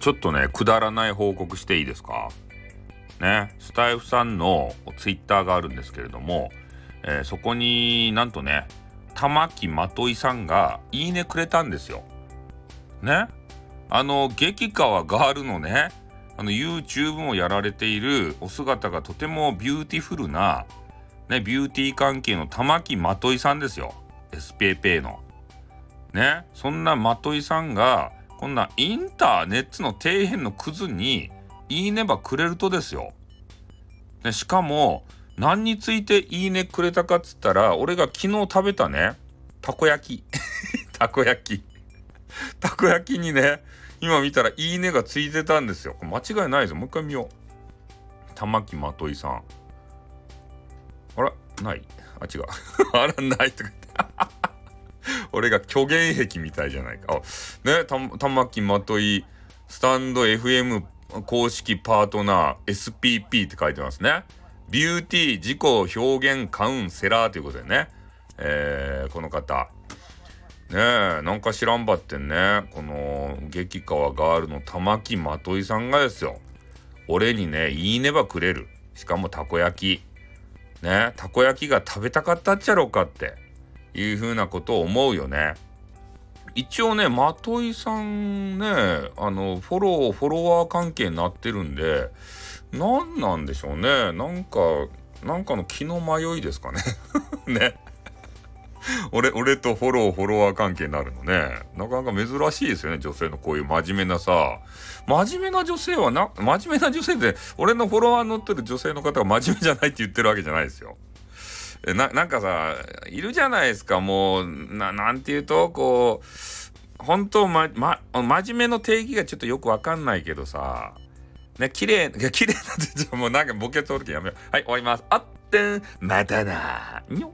ちょっとね、くだらない報告していいですか？ね、スタイフさんのツイッターがあるんですけれども、えー、そこになんとね、環まといさんがいいねくれたんですよ。ね。あの、激カワガールのね、あの YouTube もやられているお姿がとてもビューティフルな、ね、ビューティー関係の環まといさんですよ。SPP の。ね。そんなまといさんが、こんなインターネットの底辺のクズにいいねばくれるとですよ。でしかも何についていいねくれたかっつったら俺が昨日食べたねたこ焼き たこ焼き たこ焼きにね今見たらいいねがついてたんですよ。間違いないですよ。もう一回見よう。玉木まといさん。あらないあ違う。あらないとか言って。俺が虚言癖みたいじゃないか。ね、玉木まとい、スタンド FM 公式パートナー SPP って書いてますね。ビューティー自己表現カウンセラーということでね。えー、この方。ねえ、なんか知らんばってんね。この激川ガールの玉木まといさんがですよ。俺にね、いいねばくれる。しかもたこ焼き。ねたこ焼きが食べたかったっちゃろうかって。いうふうなことを思うよね。一応ね、まといさんね、あの、フォロー、フォロワー関係になってるんで、何なんでしょうね。なんか、なんかの気の迷いですかね。ね。俺、俺とフォロー、フォロワー関係になるのね。なかなか珍しいですよね、女性のこういう真面目なさ。真面目な女性はな、真面目な女性で、俺のフォロワーに乗ってる女性の方が真面目じゃないって言ってるわけじゃないですよ。な、なんかさ、いるじゃないですか、もう、な、なんていうと、こう、本当ま、ま、真面目の定義がちょっとよくわかんないけどさ、ね、綺麗、綺麗なって、もうなんかボケ通るけやめよう。はい、終わります。あってん、またなにょ。